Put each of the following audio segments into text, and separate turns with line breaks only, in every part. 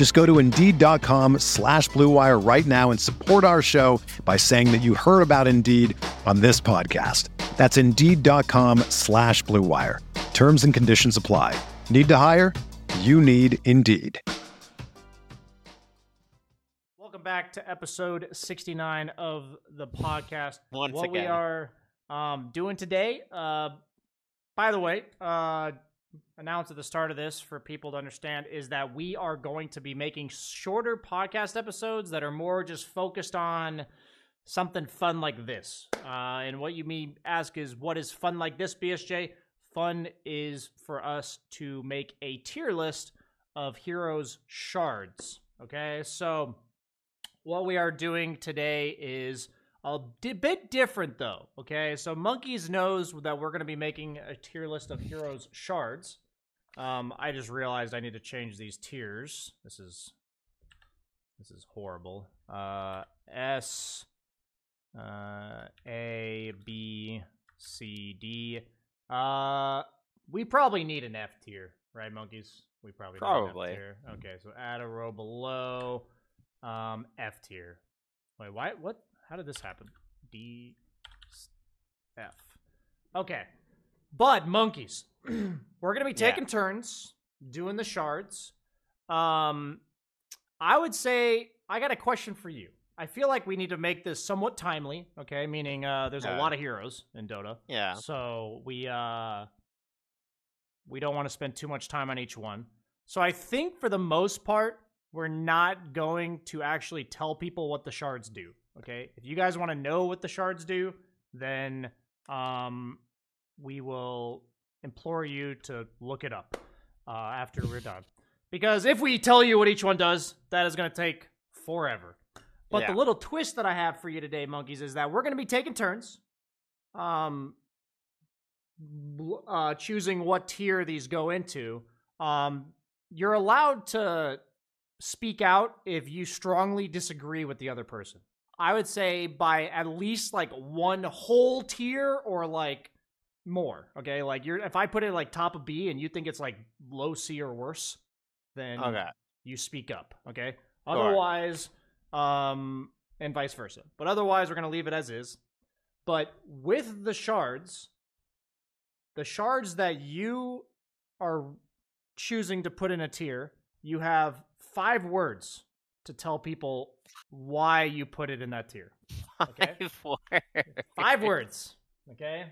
Just go to Indeed.com slash BlueWire right now and support our show by saying that you heard about Indeed on this podcast. That's Indeed.com slash BlueWire. Terms and conditions apply. Need to hire? You need Indeed.
Welcome back to episode 69 of the podcast.
Once
what we are um, doing today, uh, by the way, uh, announced at the start of this for people to understand is that we are going to be making shorter podcast episodes that are more just focused on something fun like this. Uh, and what you mean ask is, what is fun like this, BSJ? Fun is for us to make a tier list of heroes shards. Okay, so what we are doing today is a bit different though okay so monkeys knows that we're going to be making a tier list of heroes shards um i just realized i need to change these tiers this is this is horrible uh s uh a b c d uh we probably need an f tier right monkeys we probably need an F
Probably.
tier. okay so add a row below um, F tier. Wait, why? What? How did this happen? D, F. Okay, but monkeys. We're gonna be
Yeah.
taking turns doing the shards. Um, I would say I got a question for you. I feel like we need to make this somewhat timely. Okay, meaning uh, there's a
Yeah.
lot of heroes in Dota.
Yeah.
So we uh we don't want to spend too much time on each one. So I think for the most part, we're not going to actually tell people what the shards do. Okay? If you guys want to know what the shards do, then um we will implore you to look it up uh, after we're done. Because if we tell you what each one does, that is going to take forever. But the little twist that I have for you today, monkeys, is that we're going to be taking turns, um, uh, choosing what tier these go into. Um, you're allowed to speak out if you strongly disagree with the other person. I would say by at least like one whole tier or like more. Okay, like you're if I put it like top of B and you think it's like low C or worse, then
Okay.
you speak up. Okay. Otherwise, um, and vice versa. But otherwise, we're gonna leave it as is. But with the shards, the shards that you are choosing to put in a tier, you have five words to tell people why you put it in that tier. Okay.
Five words.
Five words. Okay.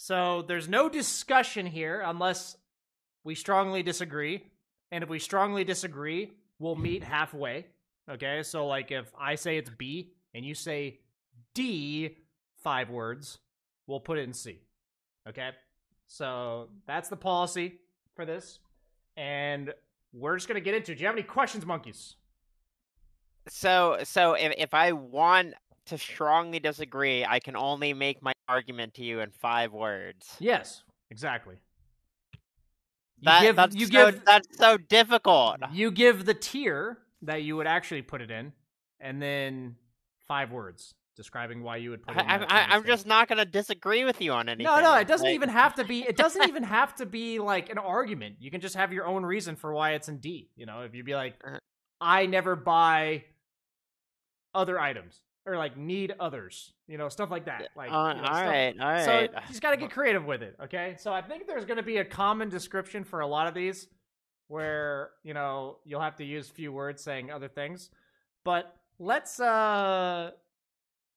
So there's no discussion here unless we strongly disagree. And if we strongly disagree, we'll hmm. meet halfway. Okay. So, like, if I say it's B and you say D, five words, we'll put it in C. Okay. So that's the policy for this. And we're just going to get into it. Do you have any questions, monkeys?
So, so if if I want to strongly disagree, I can only make my argument to you in five words.
Yes, exactly. You
That,
give,
that's
you
so,
give
that's so difficult.
You give the tier that you would actually put it in, and then five words describing why you would put it. in.
I, I, I'm just not gonna disagree with you on anything.
No, no, it doesn't
Like,
even have to be. It doesn't even have to be like an argument. You can just have your own reason for why it's in D. You know, if you'd be like,
Uh-huh.
I never buy other items or like need others. You know, stuff like that. Like,
Uh,
you know,
all
stuff-
right, all
so
right.
you just got to get creative with it, okay? So I think there's going to be a common description for a lot of these where, you know, you'll have to use few words saying other things. But let's uh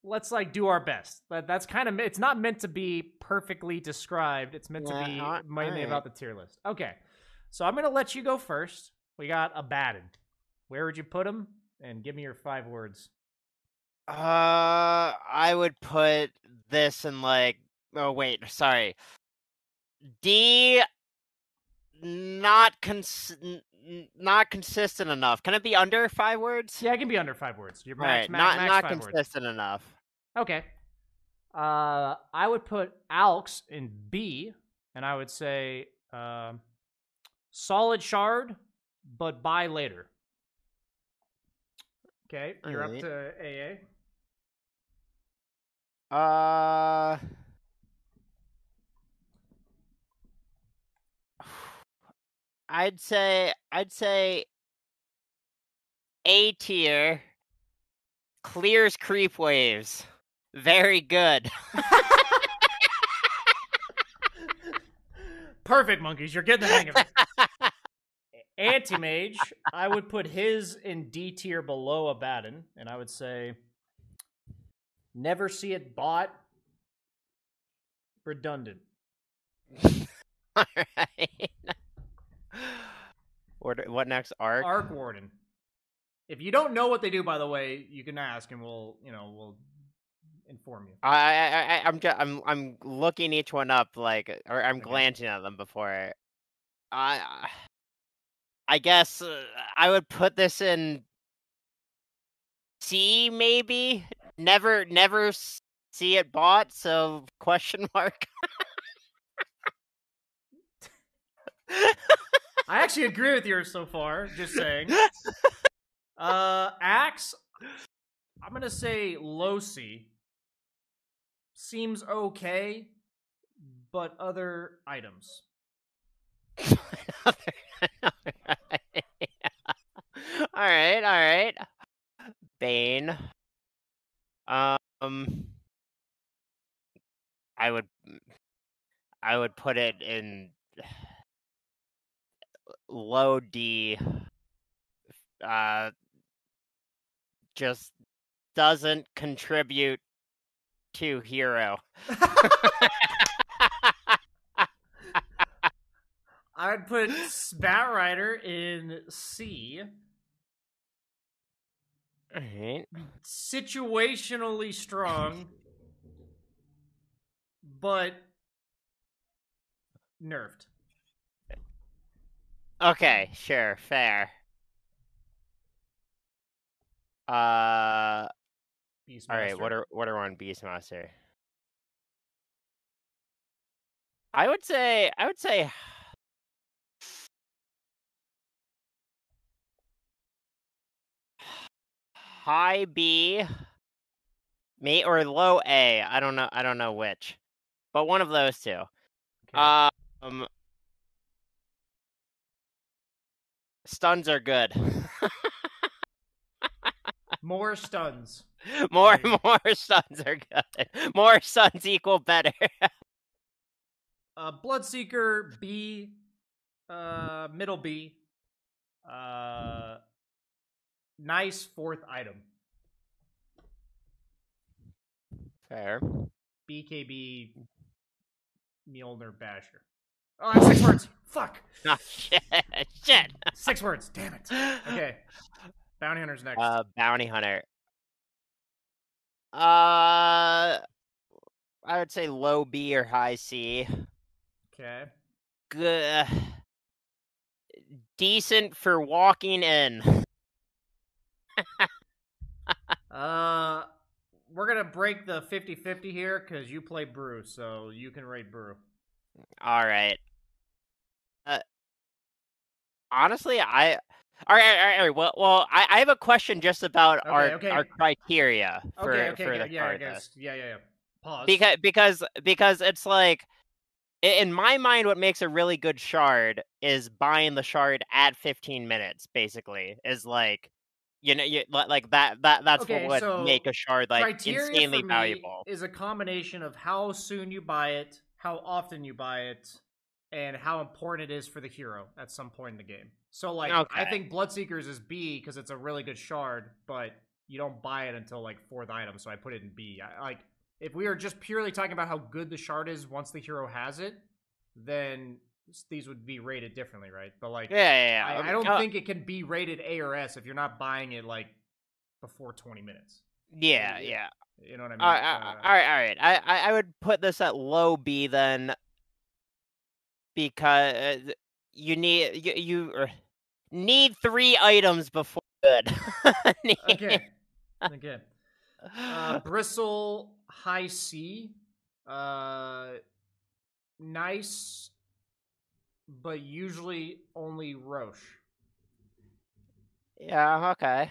let's like do our best. That that's kind of it's not meant to be perfectly described. It's meant to be mainly about the tier list. Okay, so I'm gonna let you go first. We got Abaddon. Where would you put him? And give me your five words.
Uh, I would put this in like. Oh wait, sorry. D. Not cons. Not consistent enough. Can it be under five words?
Yeah, it can be under five words. Your
All
max,
right,
max,
not
max
not
five words.
consistent enough.
Okay. Uh, I would put Alks in B, and I would say um, solid shard, but buy later. Okay, you're
Alright.
up to AA.
Uh. I'd say I'd say A tier clears creep waves. Very good.
Perfect, monkeys. You're getting the hang of it. Anti mage, I would put his in D tier below Abaddon, and I would say never see it bought. Redundant.
All right. What what next? Arc.
Arc Warden. If you don't know what they do, by the way, you can ask, and we'll, you know, we'll inform you.
I, I, I I'm just I'm I'm looking each one up like or I'm
Okay.
glancing at them before. I I guess uh, I would put this in C maybe. Never never see it bought. So question mark.
I actually agree with yours so far. Just saying. Uh, Axe, I'm gonna say low C. Seems okay, but other items.
all right, all right. Bane. Um, I would, I would put it in low D. Uh, just doesn't contribute to hero.
I'd put Batrider in C.
Alright.
Situationally strong, but nerfed.
Okay, sure, fair. Uh, all right. What are what are on Beastmaster? I would say I would say high B, me or low A. I don't know. I don't know which, but one of those two.
Okay.
Um, stuns are good.
More stuns.
more more stuns are good. More stuns equal better.
Uh, Bloodseeker B, uh, middle B. Uh, nice fourth item.
Fair.
BKB Mjolnir Basher. Oh, that's six words. Fuck.
Oh shit! Shit.
Six words. Damn it. Okay. Bounty Hunter's next.
Uh, bounty hunter. Uh, I would say low B or high C.
okay.
Good. Decent for walking in.
Uh, we're gonna break the 50-50 here because you play Brew, so you can rate Brew.
All right. Uh, honestly, I. All right, all right, all right. Well, well, I, I have a question just about
Okay,
our
okay.
our criteria for
Okay. Okay.
for
yeah,
the
yeah,
card list.
Yeah. Yeah. Yeah. Pause.
because because because it's like in my mind what makes a really good shard is buying the shard at 15 minutes basically is like you know you, like that that that's
Okay,
what would
so
make a shard like insanely valuable
is a combination of how soon you buy it, how often you buy it, and how important it is for the hero at some point in the game. So, like, I
Okay.
think Bloodseekers is B because it's a really good shard, but you don't buy it until like fourth item, so I put it in B. I, like, if we are just purely talking about how good the shard is once the hero has it, then these would be rated differently, right? But like,
Yeah, yeah, yeah.
I, I don't
Uh,
think it can be rated A or S if you're not buying it like before 20 minutes.
Yeah,
yeah.
yeah.
You know what I mean?
All right, all
Uh,
right, all right. I, I, would put this at low B then, because you need you, you er, need three items before good.
Okay. Okay. Uh, bristle high C. Uh, nice, but usually only Rosh.
Yeah, okay.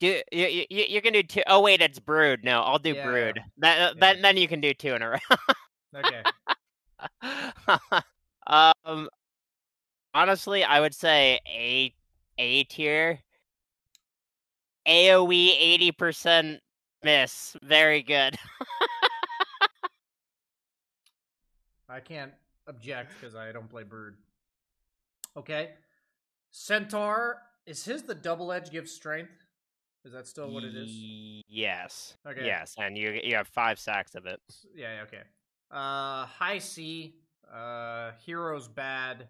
You, you you you can do two oh wait, it's brood. No, I'll do
Yeah,
brood.
yeah.
That
Yeah.
then then you can do two in a row.
Okay.
um, honestly, I would say A A tier. AOE eighty percent miss. Very good.
I can't object because I don't play Bird. Okay. Centaur, is his the double edge give strength? Is that still what it is?
Yes.
Okay.
Yes, and you you have five sacks of it.
Yeah, okay. Uh high C, uh heroes bad,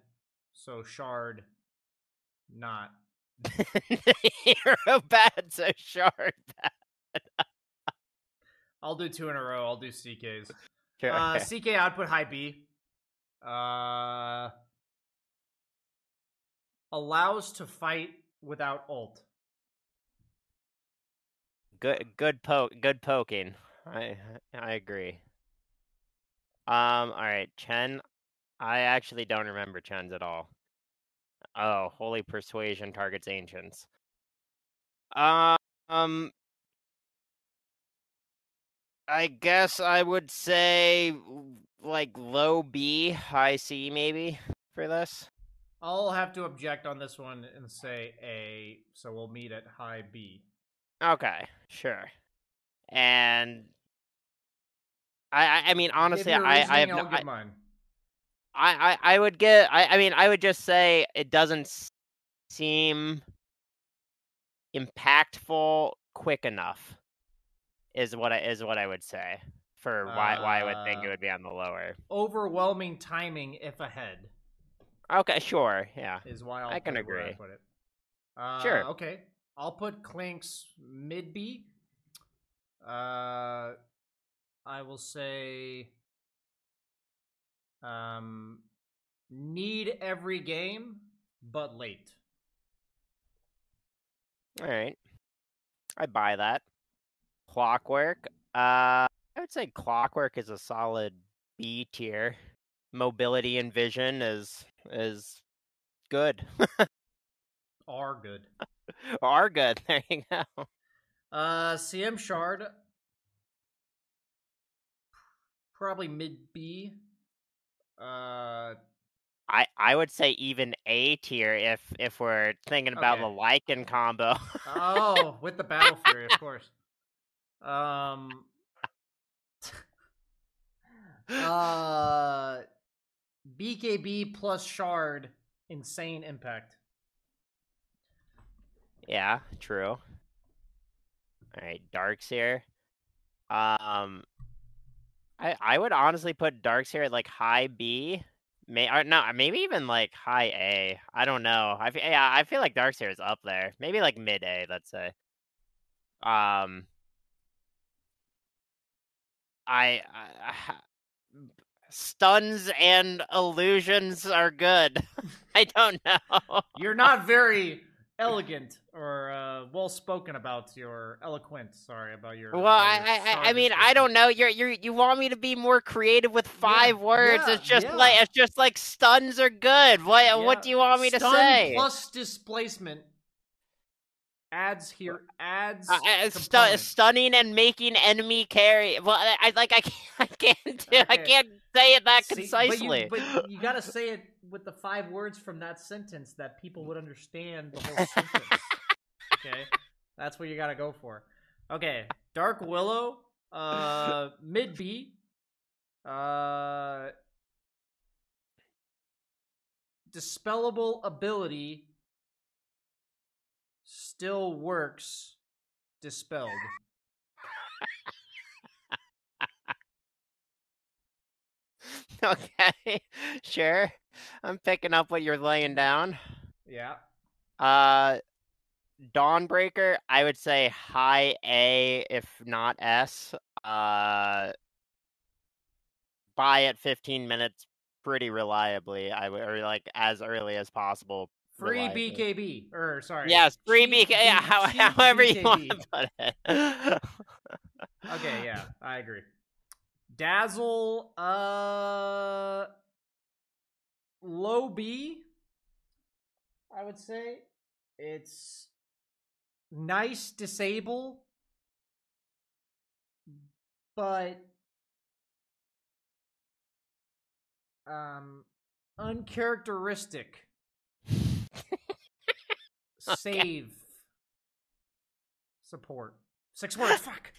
so shard not.
Hero bad, so shard bad.
I'll do two in a row. I'll do CKs.
Okay.
Uh CK output high B. Uh allows to fight without ult.
good good poke good poking. I i agree. Um all right chen. I actually don't remember chen's at all. Oh holy persuasion targets ancients. Um i guess i would say like low b high c maybe for this
I'll have to object on this one and say A, so we'll meet at high B.
okay sure and I, I I mean honestly I I have no, I. I, I, I would get. I, I mean, I would just say it doesn't s- seem impactful quick enough. Is what I is what I would say for why why I would think it
Uh,
would be on the lower.
Overwhelming timing if ahead
Okay, sure, yeah.
is why I'll
I can
where I
agree.
put it. Uh,
Sure.
Okay. I'll put Clinkz mid B. Uh, I will say um, need every game, but late.
All right, I buy that. Clockwork. Uh, would say Clockwork is a solid B tier. Mobility and vision is is good.
Are good.
Are good. There you go.
Uh, CM Shard. Probably mid B. Uh,
I I would say even A tier if if we're thinking about
Okay.
the Lycan combo.
oh, with the Battle Fury, of course. Um. Uh, BKB plus Shard, insane impact.
yeah, true. All right, Dark Seer. Um, I I would honestly put Dark Seer at like high B. May or no, maybe even like high A. I don't know. I yeah, I feel like Dark Seer is up there. Maybe like mid A. Let's say. Um. I, I stuns and illusions are good. I don't know.
You're not very elegant or uh, well spoken about your eloquent. Sorry about your.
Well,
your
I, I- I mean, I don't know. You're, you're, you want me to be more creative with five words?
yeah,
it's just
yeah.
like, it's just like stuns are good. What,
Yeah,
what do you want me to say?
Plus displacement adds here adds.
Uh, uh, stu- stunning and making enemy carry. Well, I, I like, I can't, I can't, do, I can't say it that
See,
concisely.
But you, but you gotta say it with the five words from that sentence that people would understand the whole sentence. Okay, that's what you gotta go for. Okay, Dark Willow, uh, mid B, uh, dispellable ability still works dispelled.
okay, sure. I'm picking up what you're laying down.
Yeah.
Uh, Dawnbreaker, I would say high A, if not S. Uh, buy at 15 minutes pretty reliably. I would, or like as early as possible,
Free. BKB. Or sorry.
Yes, free
cheap
BK. Yeah, how, however you want to put it.
Okay, yeah, I agree. Dazzle, uh, low B. I would say it's nice disable, but um, uncharacteristic. Save support. Six words. Fuck.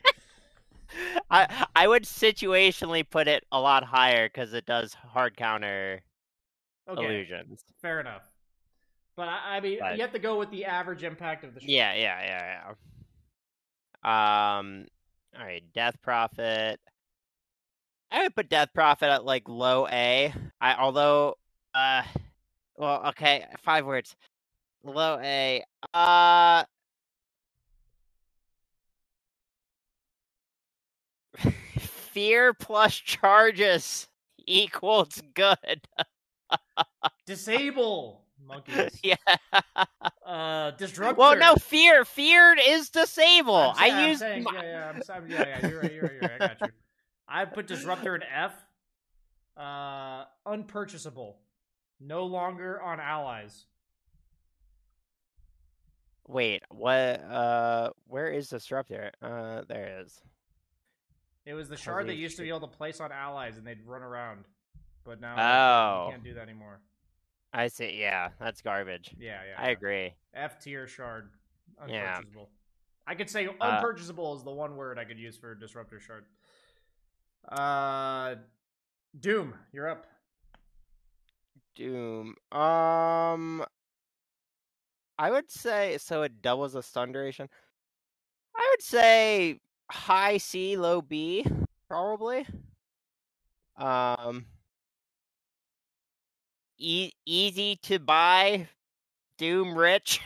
I I would situationally put it a lot higher because it does hard counter
Okay.
illusions.
Fair enough. But I, I mean,
But-
you have to go with the average impact of the shot.
Yeah, yeah, yeah, yeah. Um, all right, Death Prophet. I would put Death Prophet at like low A. I although, uh, well, okay, five words. Low A. Uh. Fear plus charges equals good.
Disable monkeys.
yeah.
Uh, disruptor.
Well, no, fear. Fear is disable.
I'm sa-
I use
saying, yeah, yeah, I'm, sa- yeah, yeah. You're right. You're right. You're right. I got you. I put disruptor in F. Uh, unpurchasable. No longer on allies.
Wait, what? Uh, where is disruptor? Uh, there it is.
It was the shard that used to be able to place on allies and they'd run around, but now
Oh.
you can't do that anymore.
I see. Yeah, that's garbage.
Yeah, yeah.
I
yeah.
agree.
F tier shard.
Yeah.
I could say
Uh,
unpurchasable is the one word I could use for disruptor shard. Uh, Doom, you're up.
Doom. Um, I would say so. It doubles the stun duration. I would say high C, low B, probably. Um, e- easy to buy. Doom rich.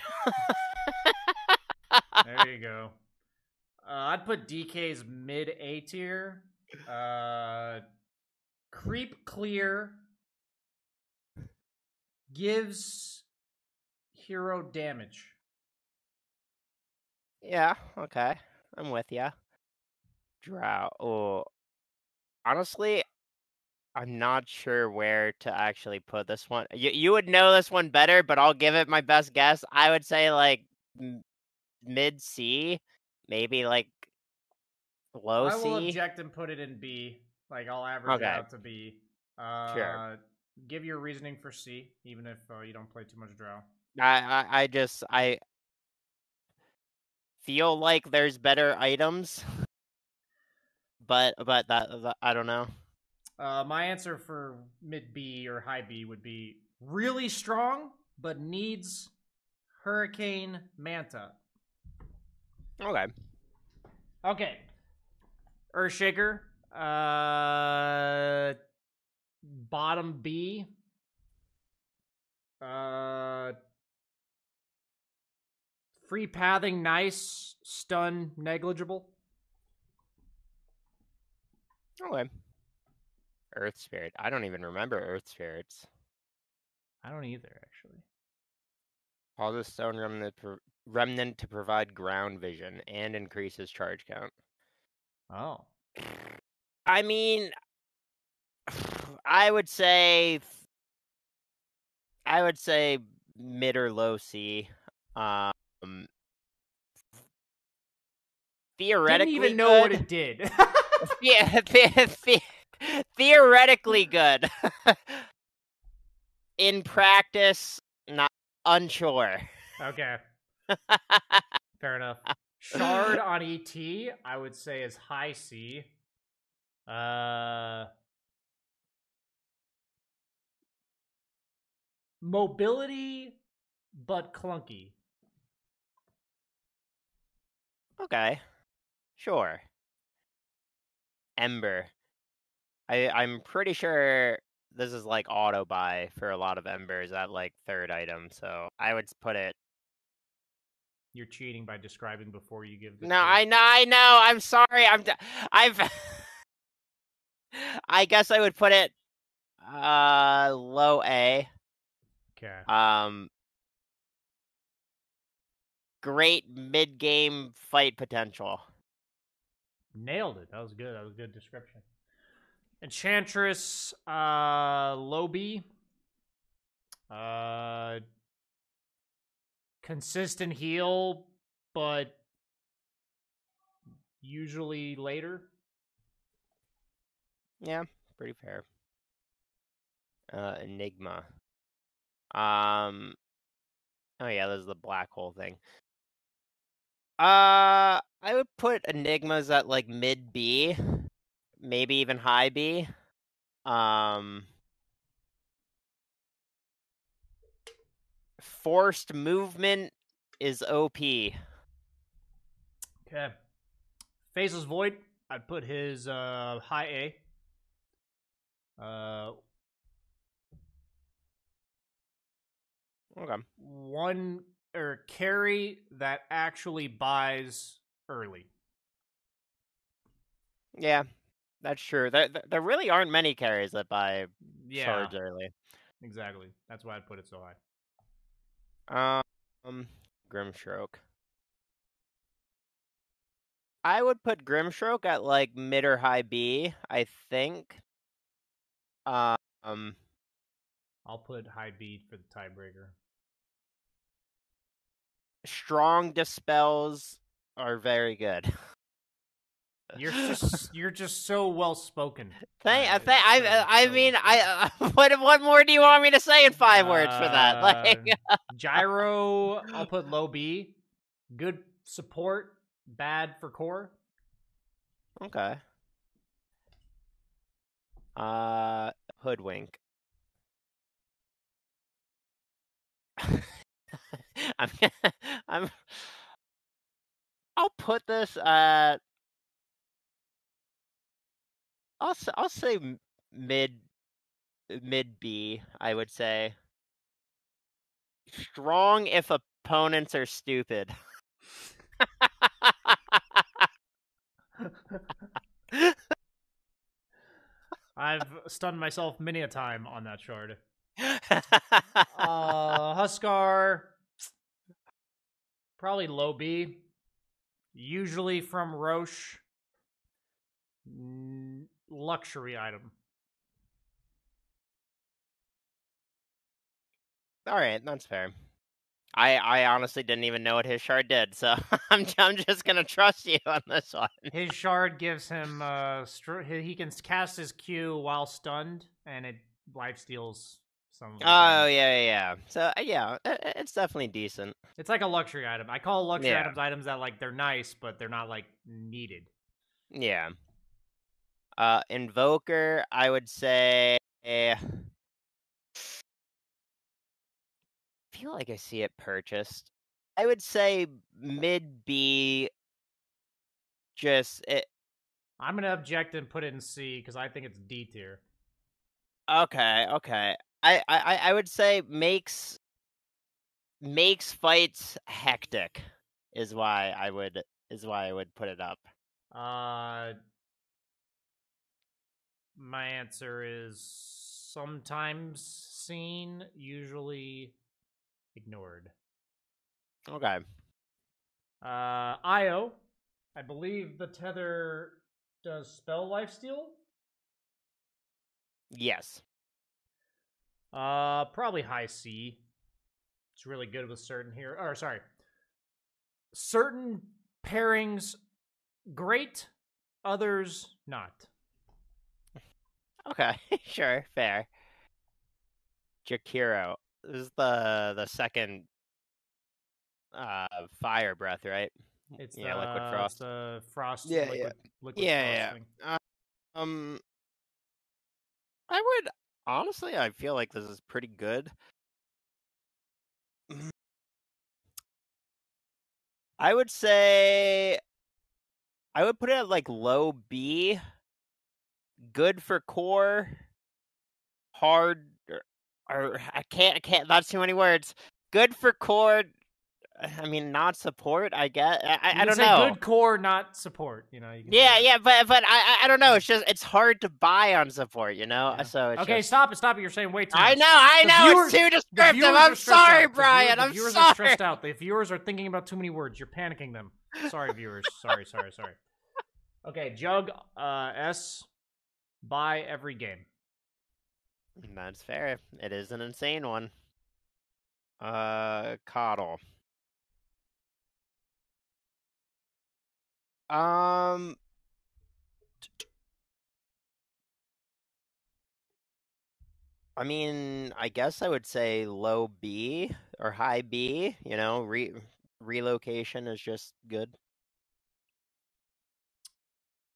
There you go. Uh, I'd put DK's mid A tier. Uh, creep clear gives hero damage.
Yeah, okay. I'm with ya. Drow. Oh, honestly, I'm not sure where to actually put this one. You you would know this one better, but I'll give it my best guess. I would say like m- mid C, maybe like low
I will
C.
object and put it in B. Like I'll average
Okay.
it out to B. Uh, Give your reasoning for C, even if uh, you don't play too much Drow.
I, I I just I feel like there's better items, but but that, that I don't know.
Uh, my answer for mid B or high B would be really strong, but needs Hurricane Manta.
Okay.
Okay. Earthshaker. Uh, bottom B. Uh, free pathing, nice. Stun, negligible.
Okay. Earth Spirit. I don't even remember Earth Spirits.
I don't either, actually.
Causes Stone Remnant, remnant to provide ground vision and increases charge count.
Oh.
I mean, I would say, I would say mid or low C. Um, theoretically,
Didn't even know what it did.
yeah, the- the- theoretically good. In practice, not unsure.
okay. Fair enough. Shard on ET, I would say is high C. Uh mobility but clunky.
okay, sure. Ember. I I'm pretty sure this is like auto buy for a lot of embers at like third item, so I would put it.
You're cheating by describing before you give. The
No. I know, I know. I'm sorry. I'm. d- I've. I guess I would put it uh low A.
Okay.
Um. Great mid game fight potential.
Nailed it. That was good. That was a good description. Enchantress, uh, Lobby. Uh, consistent heal, but usually later.
Yeah, pretty fair. Uh, Enigma. Um. Oh yeah, this is the black hole thing. Uh, I would put Enigmas at like mid B, maybe even high B. Um. Forced movement is OP.
Okay. Faceless Void. I'd put his uh high A. Uh,
Okay.
one or carry that actually buys early.
Yeah, that's true. There, there- really aren't many carries that buy
Yeah,
shards early.
exactly. That's why I'd put it so high.
Um, Grimstroke. I would put Grimstroke at like mid or high B. I think. Um,
I'll put high B for the tiebreaker.
Strong dispels are very good.
You're just you're just so well spoken.
Thank,
Uh,
thank, I,
so-
I- I mean, I. Uh, what, what more do you want me to say in five words for that? Like,
Uh, Gyro, I'll put low B. Good support, bad for core.
okay. Uh, hoodwink. I'm, I'm. I'll put this at. I'll I'll say mid, mid B. I would say. Strong if opponents are stupid.
I've stunned myself many a time on that shard. Uh, Huskar, probably low B. Usually from Rosh. Mm, Luxury item.
All right, that's fair. I I honestly didn't even know what his shard did, so I'm I'm just gonna trust you on this one.
His shard gives him uh str- he he can cast his Q while stunned, and it life steals some. Of his
Oh yeah, yeah, yeah. So uh, yeah, i- i- it's definitely decent.
It's like a luxury item. I call luxury
Yeah.
items items that like they're nice, but they're not like needed.
Yeah. Uh, Invoker, I would say. eh, I feel like I see it purchased. I would say mid B. Just it.
I'm gonna object and put it in C because I think it's D tier.
Okay, okay. I, I, I- would say makes makes fights hectic is why I would is why I would put it up.
Uh, my answer is sometimes seen, usually ignored.
Okay.
Uh, Io, I believe the tether does spell lifesteal.
Yes.
Uh, probably high C. It's really good with certain here. Or sorry, certain pairings great, others not.
Okay. sure. Fair. Jakiro. This is the the second uh fire breath, right?
It's
yeah,
the,
liquid frost.
the frost.
Yeah,
liquid,
yeah.
liquid
Yeah, yeah,
thing.
Um I would honestly I feel like this is pretty good. Mm. I would say I would put it at like low B good for core, hard or, or I can't I can't that's too many words. Good for core. I mean, not support. I get. I,
You
I don't know.
Good core, not support. You know. You
Yeah,
say-
yeah, but but I I- I don't know. It's just it's hard to buy on support, you know.
Yeah.
So it's
Okay,
just-
stop it. Stop it. You're saying way too much.
I know, I
The
know.
Viewers,
it's too descriptive. I'm sorry,
out. The
Brian.
viewers- the
I'm
viewers
sorry.
are stressed out. The viewers are thinking about too many words. You're panicking them. Sorry, viewers. sorry, sorry, sorry. Okay, Jug uh, S. Buy every game.
That's fair. It is an insane one. Uh, KotL. Um. I mean, I guess I would say low B or high B. You know, re- relocation is just good.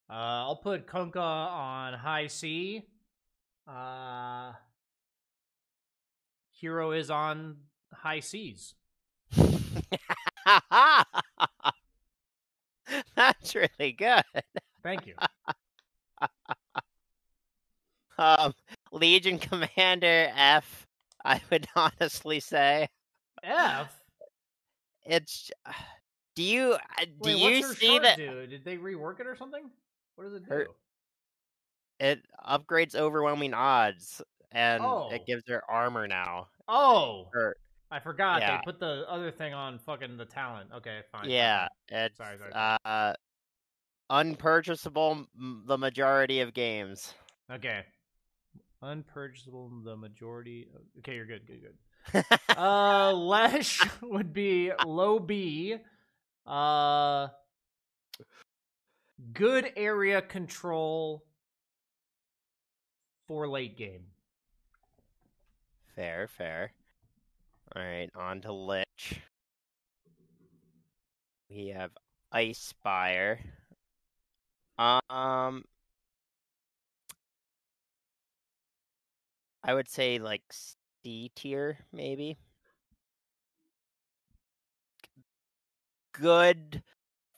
Uh, I'll put Kunkka on high C. Uh, Hero is on high C's.
That's really good.
Thank you.
Um, Legion Commander F. I would honestly say
F.
it's. Do you uh, do
Wait,
you see that
do? Did they rework it or something? What does it do?
Her- it upgrades overwhelming odds and
Oh.
it gives her armor now?
Oh,
Or
I forgot
yeah.
they put the other thing on fucking the talent. Okay, fine.
yeah,
fine.
it's
Sorry, sorry, sorry.
uh unpurchasable m- the majority of games.
Okay. Unpurchasable the majority. Of... Okay, you're good. Good. Good. uh, Lesh would be low B. Uh, good area control for late game.
fair, fair. All right, on to Lich. We have Ice Spire. Um, I would say like C tier, maybe. Good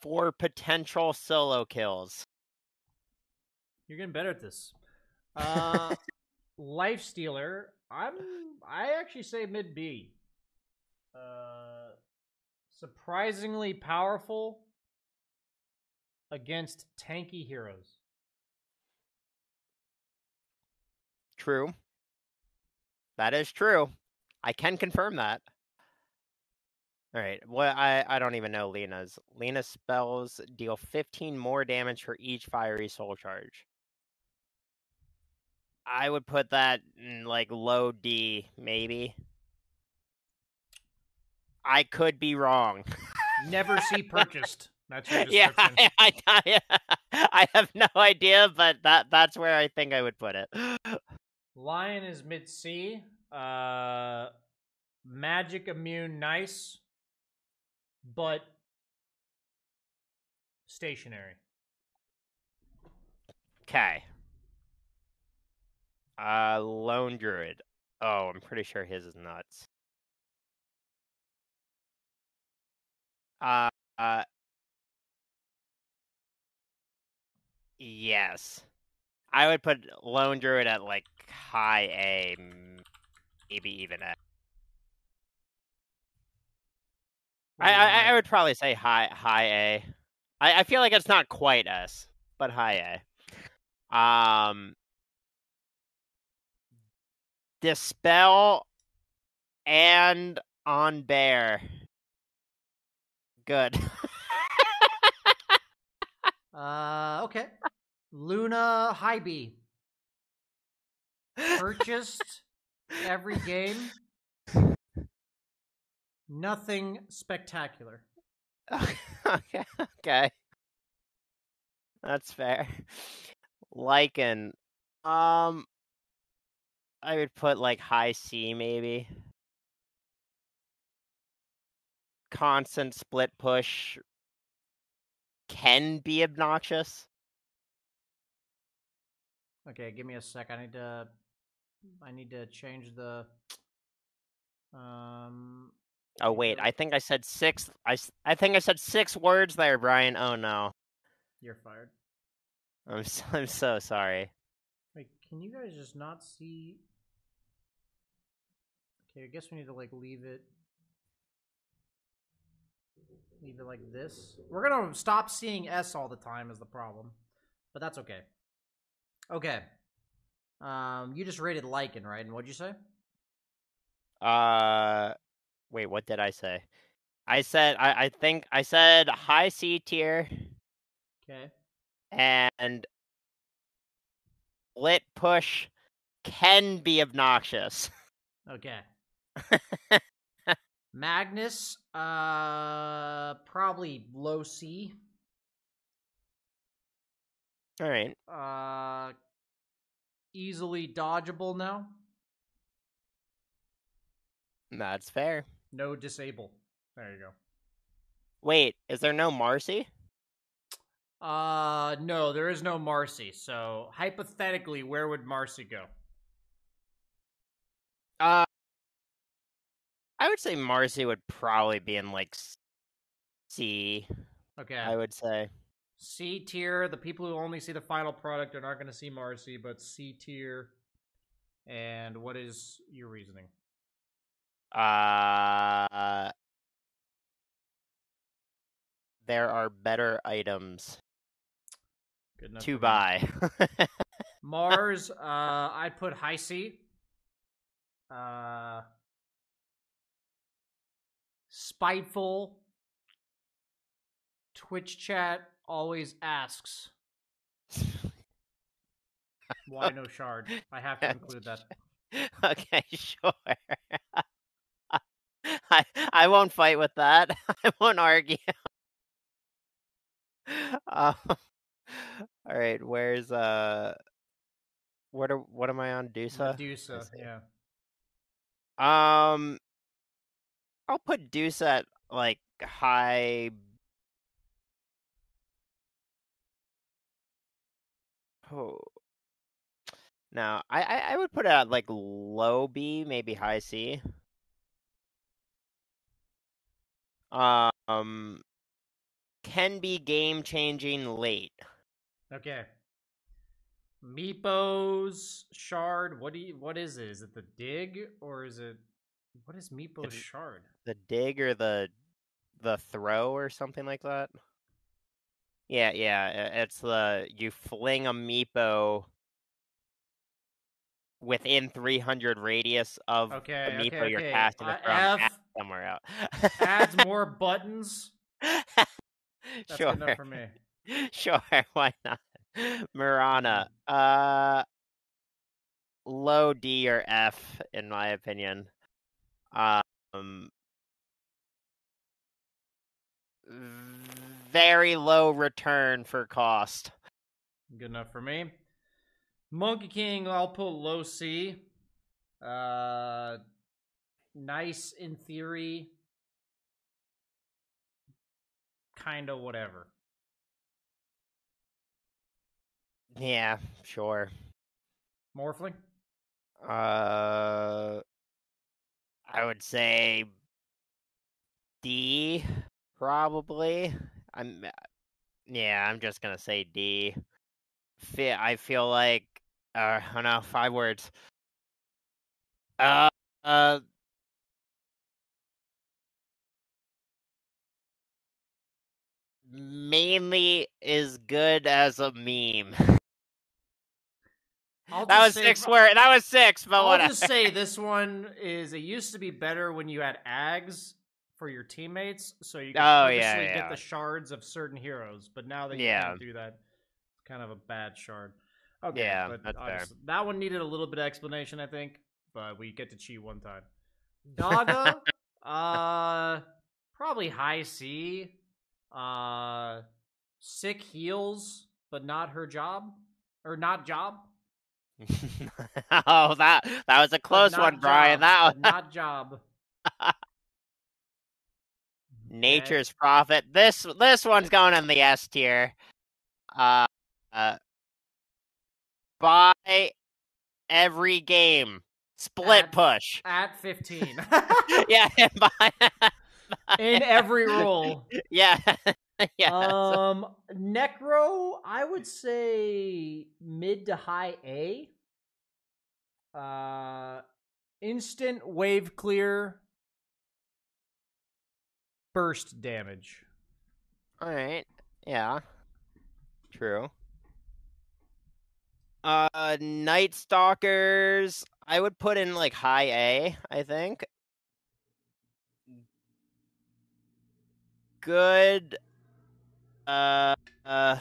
for potential solo kills.
You're getting better at this. Uh, Life Stealer. I'm. I actually say mid B. Uh, surprisingly powerful against tanky heroes.
True. That is true. I can confirm that. All right. Well, I I don't even know Lina's. Lena spells deal 15 more damage for each fiery soul charge. I would put that in like low D, maybe. I could be wrong.
Never see purchased. That's your
yeah,
description.
I, I, I have no idea, but that that's where I think I would put it.
Lion is mid C. Uh, magic immune, nice, but stationary.
Okay. Uh, lone druid. Oh, I'm pretty sure his is nuts. Uh, uh, yes. I would put lone druid at like high A, maybe even A. I, I, I
want?
would probably say high high A. I, I feel like it's not quite S, but high A. Um, dispel and on bear. Good.
Uh, okay. Luna High B. Purchased every game. Nothing spectacular.
okay, okay. That's fair. Lycan. Um I would put like high C maybe. Constant split push can be obnoxious.
Okay, give me a sec. I need to. I need to change the. Um.
Oh wait, I think I said six I I think I said six words there, Brian. Oh no.
You're fired.
I'm so, I'm so sorry.
Wait, can you guys just not see? Okay, I guess we need to like leave it. It like this. We're gonna stop seeing S all the time is the problem, but that's okay. Okay. Um, you just rated Lycan, right? And what'd you say?
Uh, wait, what did I say? I said I, I think I said high C tier
Okay.
and lit push can be obnoxious.
Okay. Magnus, uh, probably low C.
All right.
Uh, easily dodgeable now.
That's fair.
No disable. There you go.
Wait, is there no Marci?
Uh, no, there is no Marci. So hypothetically, where would Marci go?
Uh I would say Marci would probably be in like C,
Okay.
I would say.
C tier. The people who only see the final product are not going to see Marci, but C tier. And what is your reasoning?
Uh there are better items
Good enough
to buy.
Mars, uh, I'd put high C. Uh, spiteful. Twitch chat always asks why no shard. I have to include that.
okay, sure. I I won't fight with that. I won't argue. um, all right, where's uh what are what am I on Dusa? See.
yeah.
Um I'll put Dusa at like high Oh. No, I, I I would put it at like low B, maybe high C. Um can be game changing late.
Okay. Meepo's shard. What do you? What is it? Is it the dig or is it? What is Meepo's
It-
shard?
The dig or the the throw or something like that. Yeah, yeah. It's the you fling a meepo within 300 radius of
Okay,
the meepo
okay,
you're
okay.
casting
Uh,
from
F
somewhere out.
adds more buttons. That's
sure.
enough for me.
Sure, why not? Mirana. Uh low D or F in my opinion. Um very low return for cost.
Good enough for me. Monkey King, I'll put low C. Uh, nice in theory. Kind of whatever.
Yeah, sure.
Morphling.
Uh I would say D probably. I'm yeah, I'm just to say D. Fe- I feel like uh oh no, five words. Uh uh mainly is good as a meme.
I'll
That was
say-
six word. That was six, but
I'll
whatever.
just say this one is. It used to be better when you had aghs for your teammates, so you could
Oh,
purposely
yeah,
get the shards of certain heroes. But now that you
Yeah.
can't do that, it's kind of a bad shard. Okay,
Yeah,
but
that's fair.
that one needed a little bit of explanation, I think. But we get to cheat one time. Naga, uh, probably high C. Uh, sick heals, but not her job or not job.
oh, that that was a close one, Brian. That was
not job.
nature's prophet. This this one's going in the S tier. Uh, uh buy every game. Split
At-
push.
at 15
yeah, buy,
in every rule.
yeah. yeah.
Um, Necro, I would say mid to high A. Uh, instant wave clear, burst damage.
All right. Yeah. True. Uh, Night Stalkers. I would put in like high A. I think. Good. Uh. Uh.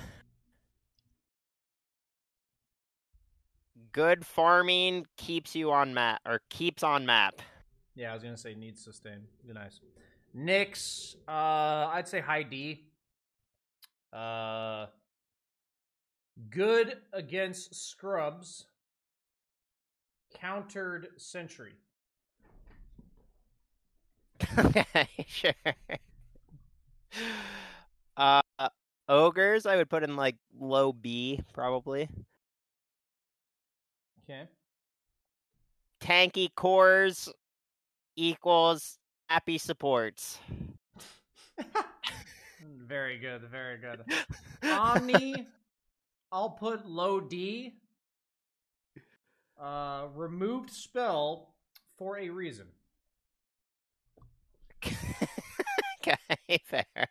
Good farming keeps you on map or keeps on map.
Yeah, I was gonna say needs sustain. Be nice. Nyx, uh, I'd say high D. Uh, good against scrubs. Countered sentry.
okay, sure. Uh, ogres, I would put in like low B probably.
Okay.
Tanky cores equals happy supports.
very good, very good. Omni, I'll put low D. Uh, removed spell for a reason.
okay, fair.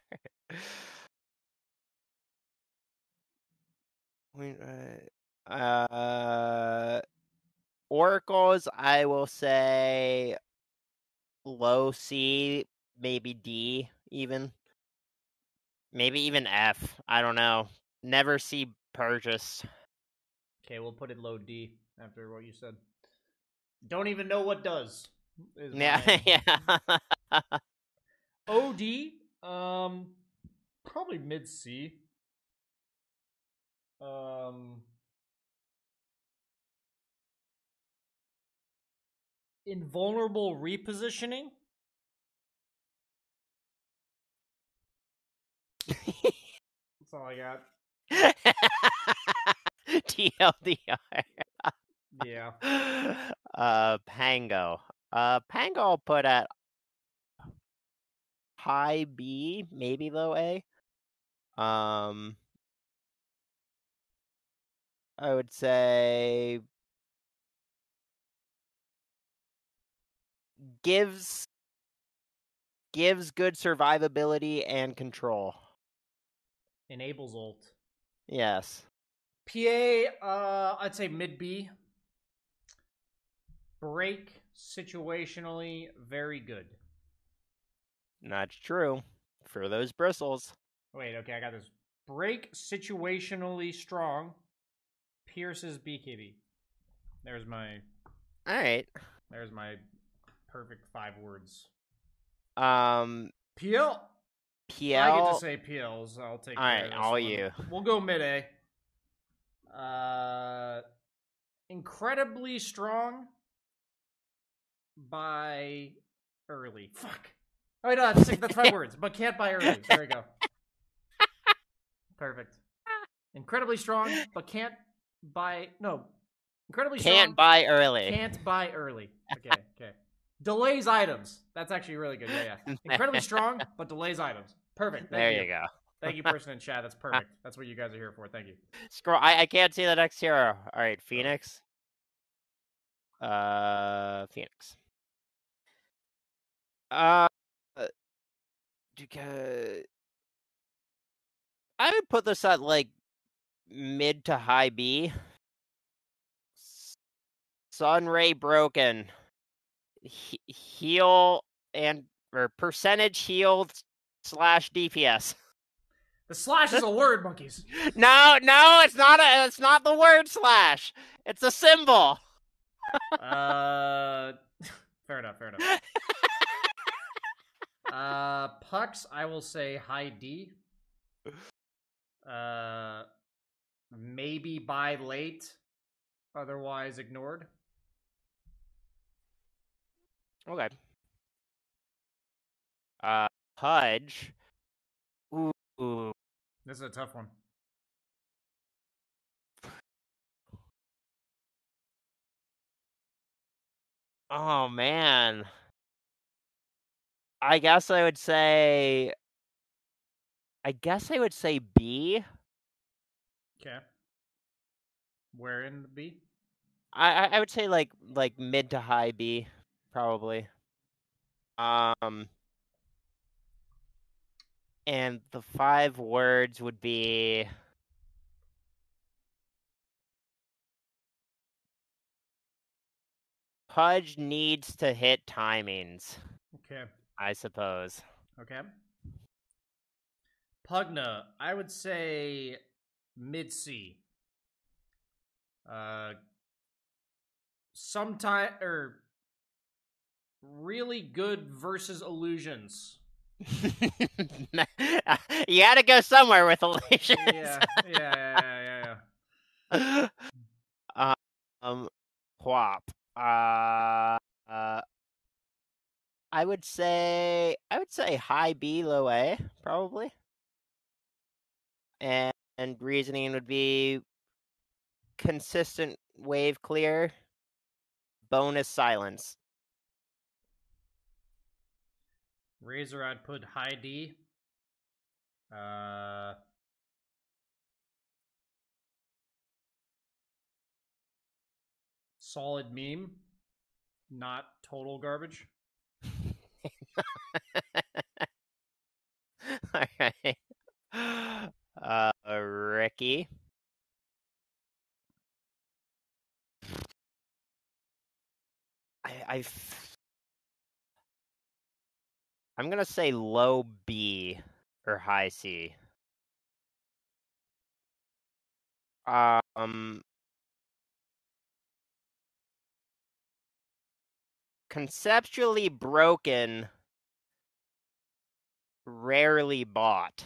Uh, uh, oracles, I will say low C, maybe D, even. Maybe even F. I don't know. Never see purchase.
Okay, we'll put it low D after what you said. Don't even know what does.
Yeah, yeah.
OD, um, probably mid C. Um, invulnerable repositioning. That's all I got.
TLDR.
Yeah.
Uh, Pango. Uh, Pango I'll put at high B, maybe low A. Um, I would say gives gives good survivability and control.
Enables ult.
Yes.
PA, uh, I'd say mid B. Break situationally very good.
That's true. For those bristles.
Wait, okay, I got this. Break situationally strong. Pierces BKB. There's my
All right.
there's my perfect five words.
Um,
PL.
PL.
I get to say PLs. I'll take.
All right, all
one.
you.
We'll go mid A. Uh, incredibly strong by early. Fuck. Oh wait, no, that's six, that's five words, but can't buy early. There we go. Perfect. Incredibly strong, but can't buy. No, incredibly strong.
Can't buy early.
Can't buy early. Okay, okay. Delays items. That's actually really good. Yeah, yeah. Incredibly strong, but delays items. Perfect. Thank
there
you.
you go.
Thank you, person in chat. That's perfect. That's what you guys are here for. Thank you.
Scroll. I, I can't see the next hero. All right, Phoenix. Uh, Phoenix. Uh, because I would put this at like mid to high B. Sunray broken. He- heal and or percentage healed slash DPS.
The slash is a word, monkeys.
No, no, it's not a. It's not the word slash. It's a symbol.
Uh, fair enough. Fair enough. Uh, pucks. I will say high D. Uh, maybe by late. Otherwise ignored.
Okay. Uh, Pudge. Ooh, ooh.
This is a tough one.
Oh man. I guess I would say I guess I would say B.
Okay. Where in the B?
I I- I would say like like mid to high B, probably. Um, and the five words would be Pudge needs to hit timings,
Okay.
I suppose.
Okay. Pugna, I would say mid C. Uh, sometime or really good versus illusions.
you had to go somewhere with illusions.
Yeah, yeah, yeah, yeah, yeah. yeah.
um, Quap. Uh, uh, I would say I would say high B, low A, probably. And, and reasoning would be consistent wave clear, bonus silence.
Razor, I'd put high D. Uh, solid meme, not total garbage.
All right. I, I'm gonna say low B or high C. Um, conceptually broken, rarely bought.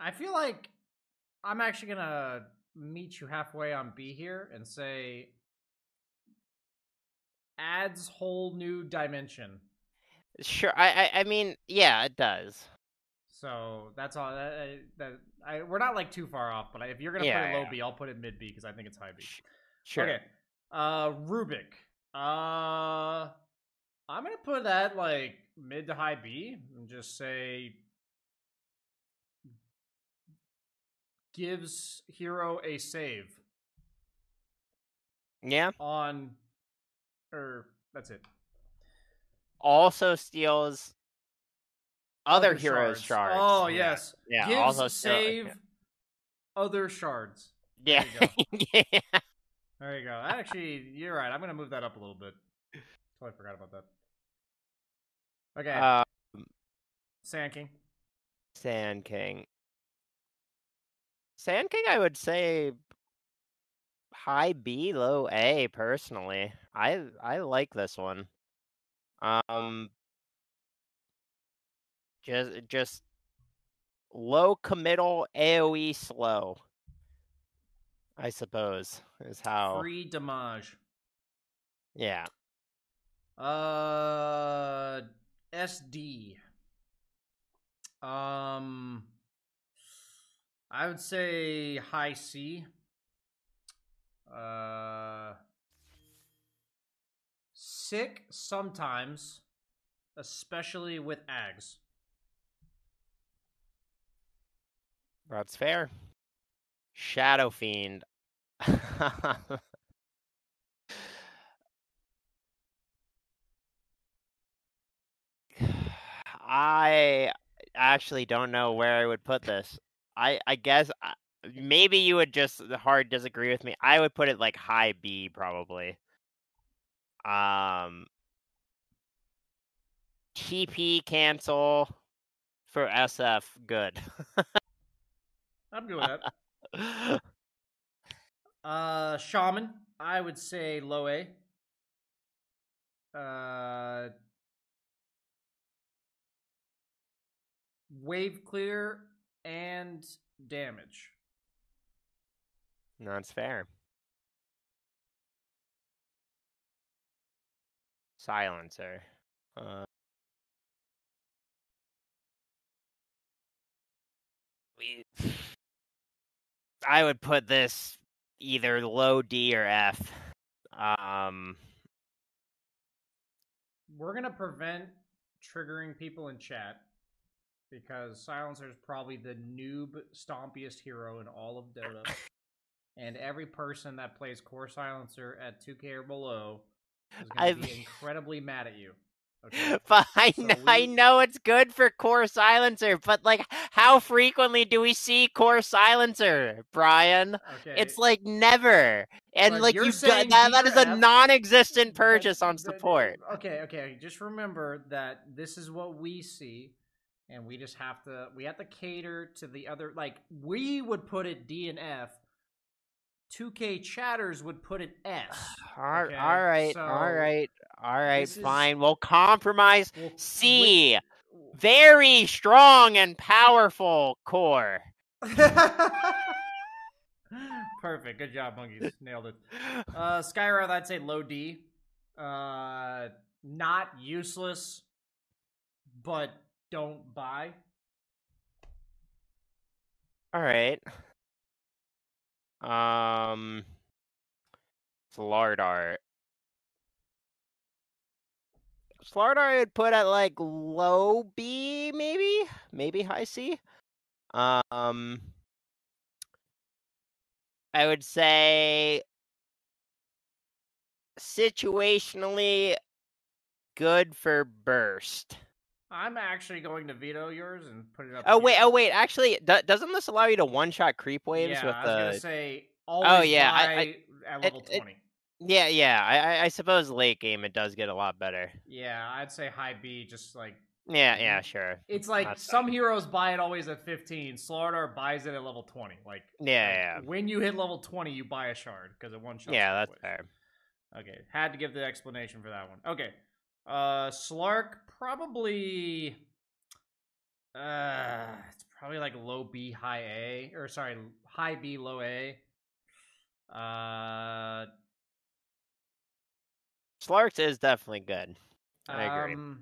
I feel like I'm actually gonna meet you halfway on B here and say adds whole new dimension.
Sure, I, I, I mean, yeah, it does.
So that's all. That, that I, we're not like too far off, but if you're gonna
Yeah,
put it low
yeah.
B, I'll put it mid B because I think it's high B.
Sure.
Okay. Uh, Rubik. Uh, I'm gonna put that like mid to high B and just say gives hero a save
Yeah.
on, or that's it.
Also steals other,
Other
heroes' shards.
Oh
Yeah.
yes.
Yeah.
Gives
also steal-
save other shards.
Yeah.
There
yeah.
There you go. Actually, you're right. I'm gonna move that up a little bit. Totally forgot about that. Okay,
Uh,
Sand King.
Sand King. Sand King, I would say high B, low A. Personally, I I like this one. Um, just just low committal AOE slow. I suppose is how.
Free damage.
Yeah.
Uh, SD. Um, I would say high C. Uh, sick sometimes, especially with Aghs.
That's fair. Shadow Fiend. I actually don't know where I would put this. I I guess uh, maybe you would just hard disagree with me. I would put it like high B probably. Um TP cancel for SF good.
I'm doing that. Uh, Shaman. I would say low A. Uh, wave clear and damage.
That's fair. Silencer. Uh, we, I would put this either low D or F. Um,
We're gonna prevent triggering people in chat. Because Silencer is probably the noob stompiest hero in all of Dota. and every person that plays Core Silencer at 2K or below is going to be incredibly mad at you. Okay.
But I,
So
kn- I know it's good for core silencer, but like, how frequently do we see core silencer, Brian?
Okay.
It's like never, and
But
like you that, that is a non-existent purchase on support.
Okay, okay. Just remember that this is what we see, and we just have to we have to cater to the other. Like we would put it D and F. 2K chatters would put it S. Okay,
all right,
so
all right, all right,
this is-
fine. We'll compromise.
Well,
C,
wait-
very strong and powerful core.
Perfect. Good job, monkeys. Nailed it. Uh, Skywrath, I'd say low D. Uh, not useless, but don't buy.
All right. Um, Slardar. Slardar I would put at like low B, maybe, maybe high C. Um, I would say situationally good for burst.
I'm actually going to veto yours and put it up.
Oh wait, oh wait. Actually, do- doesn't this allow you to one-shot creep waves
yeah,
with
I was
the?
gonna say oh, always
yeah, I- I-
at level
it-
twenty.
Yeah, yeah. I, I, I suppose late game it does get a lot better.
Yeah, I'd say high B. Just like
Yeah, yeah, sure.
it's like
That's
some heroes buy it always at fifteen. Slardar buys it at level twenty. Like
Yeah,
like,
yeah.
when you hit level twenty, you buy a shard because it one shot.
Yeah, that's fair.
Okay, had to give the explanation for that one. Okay, uh, Slark probably, uh, it's probably like low B, high A, or sorry, high B, low A. Uh,
Slarks is definitely good. I agree.
um,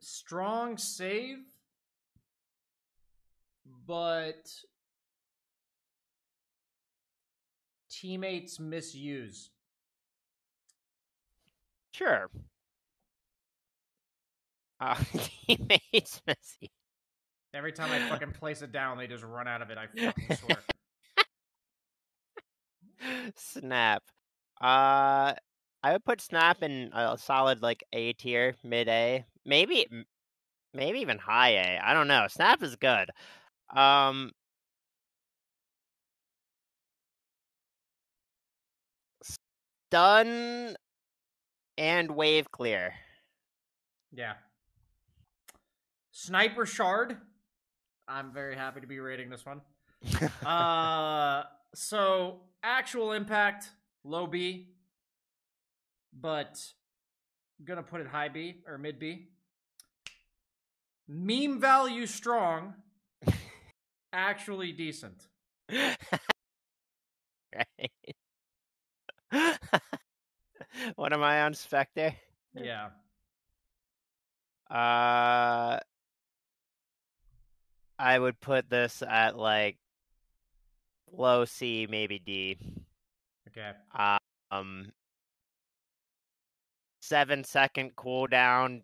strong save, but teammates misuse.
Sure. Uh, teammates messy.
Every time I fucking place it down, they just run out of it. I fucking swear.
Snap. Uh, I would put Snap in a solid like A tier, mid A, maybe, maybe even high A. I don't know. Snap is good. Um, stun and wave clear.
Yeah. Sniper Shard. I'm very happy to be rating this one. Uh, so actual impact low B, but I'm gonna put it high B or mid B. Meme value strong, actually decent.
right. what am I on Spectre?
Yeah.
Uh, I would put this at like low C, maybe D.
Okay.
Um, seven second cooldown.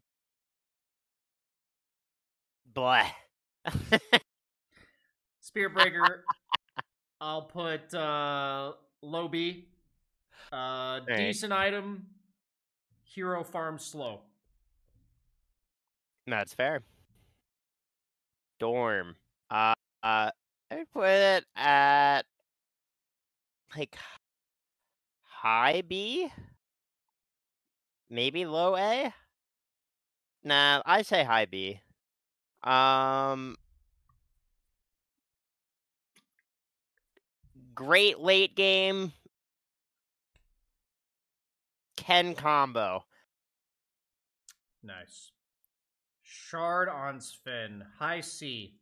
Bleh.
Spirit Breaker. I'll put uh low B. Uh
right.
decent item. Hero farm slow.
That's fair. Storm. Uh, uh, I put it at like high B, maybe low A. Nah, I say high B. Um, great late game. Ken combo.
Nice. Shard on Sven. High C.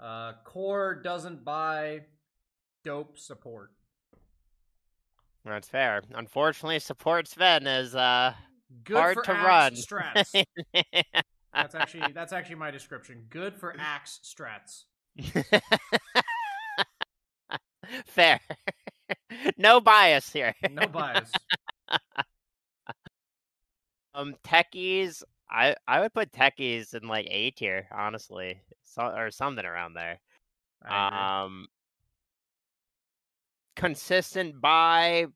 Uh Core doesn't buy dope support.
That's fair. Unfortunately, support Sven is uh
Good
hard
for
to
axe
run.
strats. That's actually that's actually my description. Good for axe strats.
Fair. no bias here.
No bias.
Um, techies. I I would put techies in like A tier, honestly, so, or something around there. Um, consistent buy.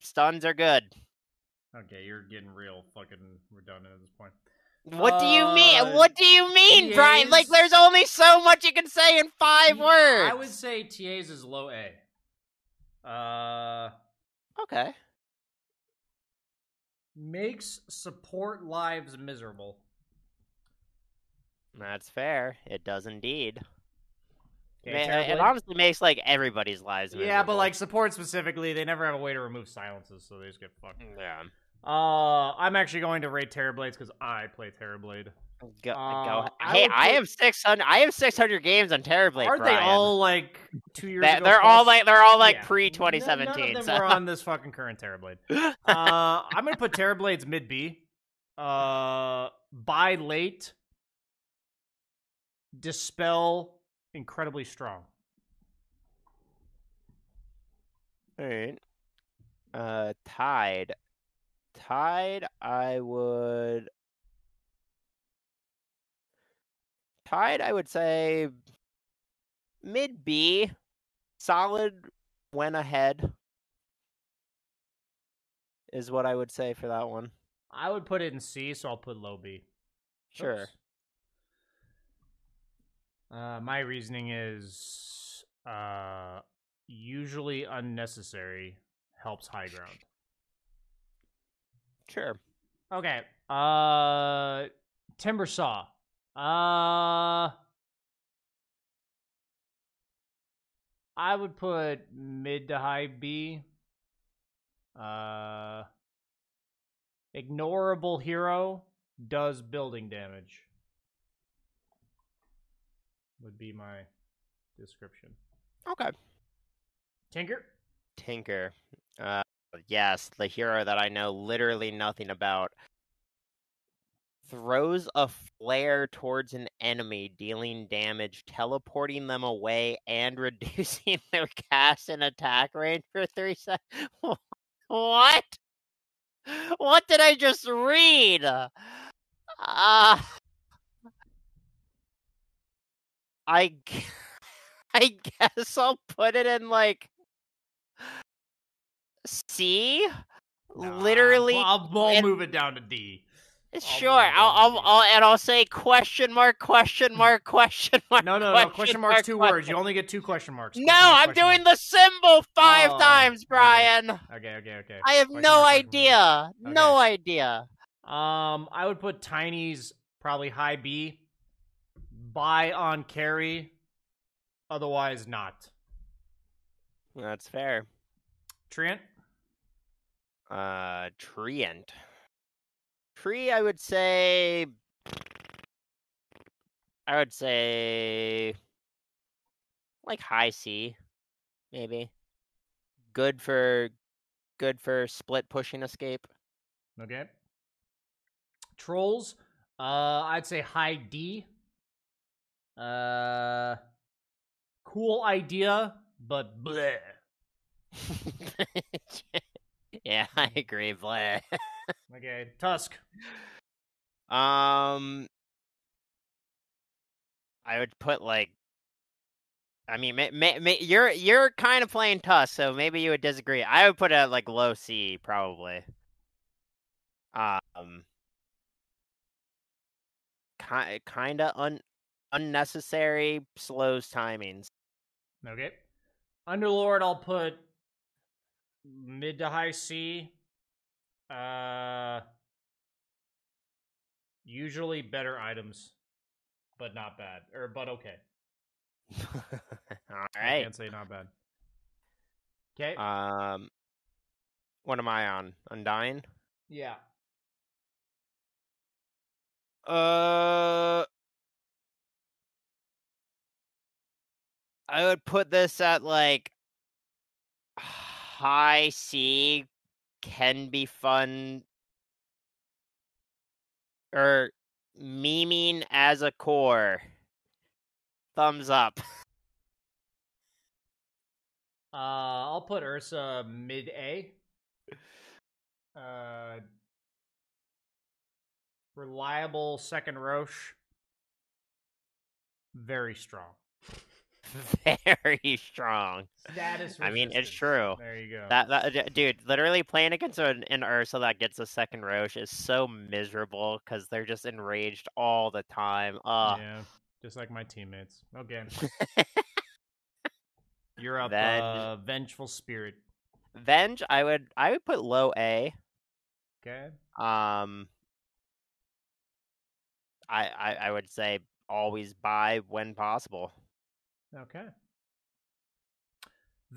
Stuns are good.
okay, you're getting real fucking redundant at this point.
What do you mean?
Uh,
What do you mean, Brian? Like, there's only so much you can say in five words.
I would say TA's is low A. Uh,
Okay.
makes support lives miserable.
That's fair. It does indeed.
Okay,
it honestly makes like everybody's lives. Miserable.
Yeah, but like support specifically, they never have a way to remove silences, so they just get fucked.
yeah.
Uh, I'm actually going to rate Terrorblades because I play Terrorblade.
Go,
Uh,
go.
I
Hey,
would
I have six hundred. I have six hundred games on Terrorblade.
Aren't they all like two years
They-
ago?
they're all like they're all like
Yeah.
pre
twenty seventeen.
twenty
None
seventeen.
of them
So
were on this fucking current Terrorblade. Uh, I'm gonna put Terrorblades mid B. Uh, buy late. Dispel incredibly strong.
all right. Uh, Tide. Tide. I would. Tide. I would say mid B. Solid. Went ahead. Is what I would say for that one.
I would put it in C, so I'll put low B.
Sure.
Oops. Uh, my reasoning is uh, usually unnecessary helps high ground.
Sure.
Okay. Uh, Timbersaw. Uh, I would put mid to high B. Uh, ignorable hero does building damage. Would be my description.
Okay.
Tinker.
Tinker. Uh, yes, the hero that I know literally nothing about. Throws a flare towards an enemy, dealing damage, teleporting them away, and reducing their cast and attack range for three seconds. What? What did I just read? Uh, I guess I'll put it in like C. Literally,
Nah, I'll, I'll
and-
move it down to D.
sure. I'll, I'll,
D.
I'll, and I'll say question mark, question mark, question mark.
No, no, no. Question mark's two words. You only get two question marks.
No,
mark,
I'm doing
mark.
the symbol five
Oh,
times. Brian.
Okay, okay, okay.
I have
Question
no
mark, question mark.
idea. No idea.
Um, I would put Tiny's probably high B. Buy on carry, otherwise not.
That's fair.
Trent.
Uh, Treant. Tree, I would say. I would say. Like high C, maybe. Good for. Good for split pushing escape.
Okay. Trolls. Uh, I'd say high D. Uh, cool idea, but bleh.
yeah, I agree, Blair.
Okay, Tusk.
Um, I would put like. I mean, may, may, may, you're you're kind of playing Tusk, so maybe you would disagree. I would put a like low C, probably. Um, ki- kind of un unnecessary, slows timings.
Okay. Underlord, I'll put mid to high C. Uh, usually better items, but not bad, or but okay.
All
I can't say not bad. Okay.
Um, what am I on? Undying.
yeah.
Uh, I would put this at like high C can be fun or memeing as a core. Thumbs up.
Uh, I'll put Ursa mid A. Uh, reliable second Rosh. Very strong.
Very strong.
Status.
I mean, it's true.
There you go.
That, that dude, literally playing against an, an Ursa that gets a second Rosh is so miserable because they're just enraged all the time. Uh,
yeah, just like my teammates. Okay, you're up.
Venge.
Uh, vengeful spirit.
Venge, I would I would put low A.
Okay.
Um, I, I I would say always buy when possible.
Okay.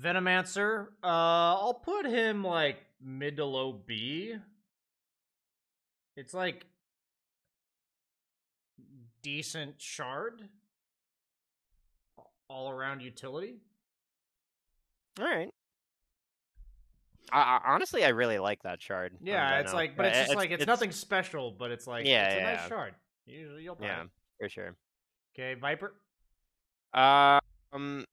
Venomancer, uh, I'll put him like mid to low B. It's like decent shard, all around utility.
All right. I, I, honestly, I really like that shard.
Yeah, it's like, but
Uh,
it's just like it's, nothing special, but it's like
Yeah,
it's a
yeah.
nice shard. Usually you'll buy
Yeah,
it.
for sure.
Okay, Viper.
Um,